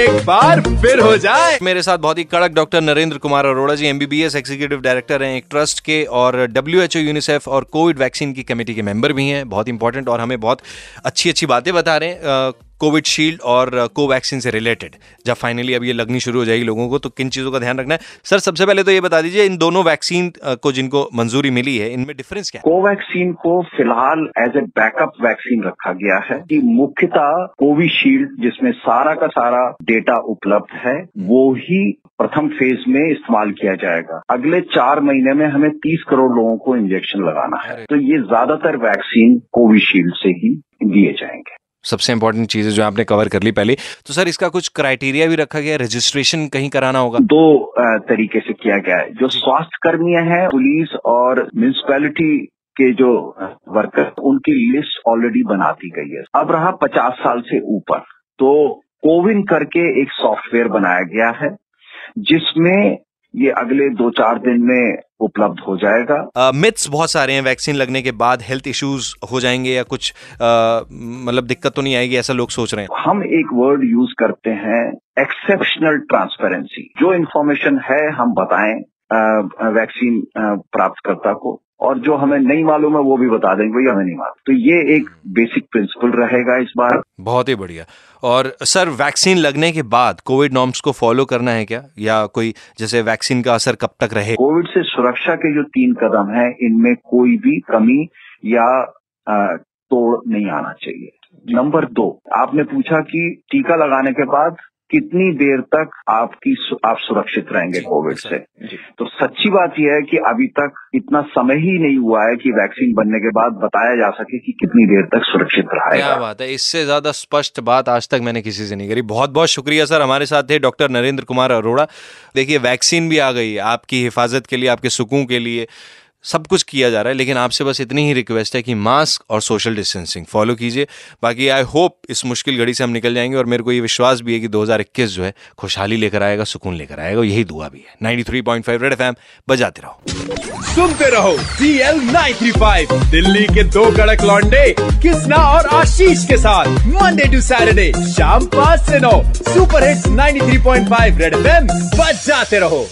एक बार फिर हो जाए। मेरे साथ बहुत ही कड़क doctor Narendra Kumar Arora ji MBBS executive director हैं, एक ट्रस्ट के, और डब्ल्यू एच यूनिसेफ और कोविड वैक्सीन की कमेटी के मेंबर भी हैं, बहुत इंपॉर्टेंट और हमें बहुत अच्छी अच्छी बातें बता रहे हैं। कोविड शील्ड और कोवैक्सीन से रिलेटेड जब फाइनली अब ये लगनी शुरू हो जाएगी लोगों को तो किन चीज़ों का ध्यान रखना है? सर सबसे पहले तो ये बता दीजिए इन दोनों वैक्सीन को जिनको मंजूरी मिली है इनमें डिफरेंस क्या कोवैक्सीन को फ़िलहाल एज ए बैकअप वैक्सीन रखा गया है कि मुख्यतः कोविशील्ड जिसमें सारा का सारा डेटा उपलब्ध है वो ही प्रथम फ़ेज़ में इस्तेमाल किया जाएगा। अगले चार महीने में हमें तीस करोड़ लोगों को इंजेक्शन लगाना है। तो ये ज़्यादातर वैक्सीन कोविशील्ड से ही दिए जाएँगे। सबसे इंपॉर्टेंट चीज़ें जो आपने कवर कर ली पहले। तो सर इसका कुछ क्राइटेरिया भी रखा गया रजिस्ट्रेशन कहीं कराना होगा? दो तरीके से किया गया है। जो स्वास्थ्य कर्मी है पुलिस और म्यूनिसपैलिटी के जो वर्कर उनकी लिस्ट ऑलरेडी बना दी गई है। अब रहा पचास साल से ऊपर। तो कोविन करके एक सॉफ्टवेयर बनाया गया है जिसमें ये अगले दो चार दिन में उपलब्ध हो जाएगा। मिथ्स uh, बहुत सारे हैं वैक्सीन लगने के बाद हेल्थ इश्यूज़ हो जाएँगे या कुछ मतलब दिक्कत तो नहीं आएगी ऐसा लोग सोच रहे हैं। हम एक वर्ड यूज़ करते हैं एक्सेप्शनल ट्रांसपेरेंसी जो इन्फॉर्मेशन है हम बताएँ वैक्सीन प्राप्तकर्ता को। और जो हमें नहीं मालूम है वो भी बता देंगे भाई हमें नहीं मालूम। तो ये एक बेसिक प्रिंसिपल रहेगा इस बार। बहुत ही बढ़िया। और सर वैक्सीन लगने के बाद कोविड नॉर्म्स को फॉलो करना है क्या? या कोई जैसे वैक्सीन का असर कब तक रहे? कोविड से सुरक्षा के जो तीन कदम है इनमें कोई भी कमी या तोड़ नहीं आना चाहिए। नंबर दो आपने पूछा कि टीका लगाने के बाद कितनी देर तक आपकी आप सुरक्षित रहेंगे कोविड से? तो सच्ची बात यह है कि अभी तक इतना समय ही नहीं हुआ है कि वैक्सीन बनने के बाद बताया जा सके कि कितनी देर तक सुरक्षित रहेगा। क्या बात है इससे ज़्यादा स्पष्ट बात आज तक मैंने किसी से नहीं करी। बहुत बहुत शुक्रिया सर हमारे साथ थे डॉक्टर नरेंद्र कुमार अरोड़ा। देखिए वैक्सीन भी आ गई आपकी हिफाजत के लिए आपके सुकून के लिए। सब कुछ किया जा रहा है, लेकिन आपसे बस इतनी ही रिक्वेस्ट है कि मास्क और सोशल डिस्टेंसिंग फॉलो कीजिए। बाकी आई होप इस मुश्किल घड़ी से हम निकल जाएँगे और मेरे को ये विश्वास भी है कि 2021 जो है, खुशहाली लेकर आएगा, सुकून लेकर आएगा यही दुआ भी है। 93.5 रेड एफएम बजाते रहो। सुनते रहो सी एल दिल्ली के दो कड़क लॉन्डे किसना और आशीष के साथ। मंडे टू सैटरडे शाम पाँच ऐसी नौ। सुपर हिट्स 93.5 रेड एफएम बजाते रहो।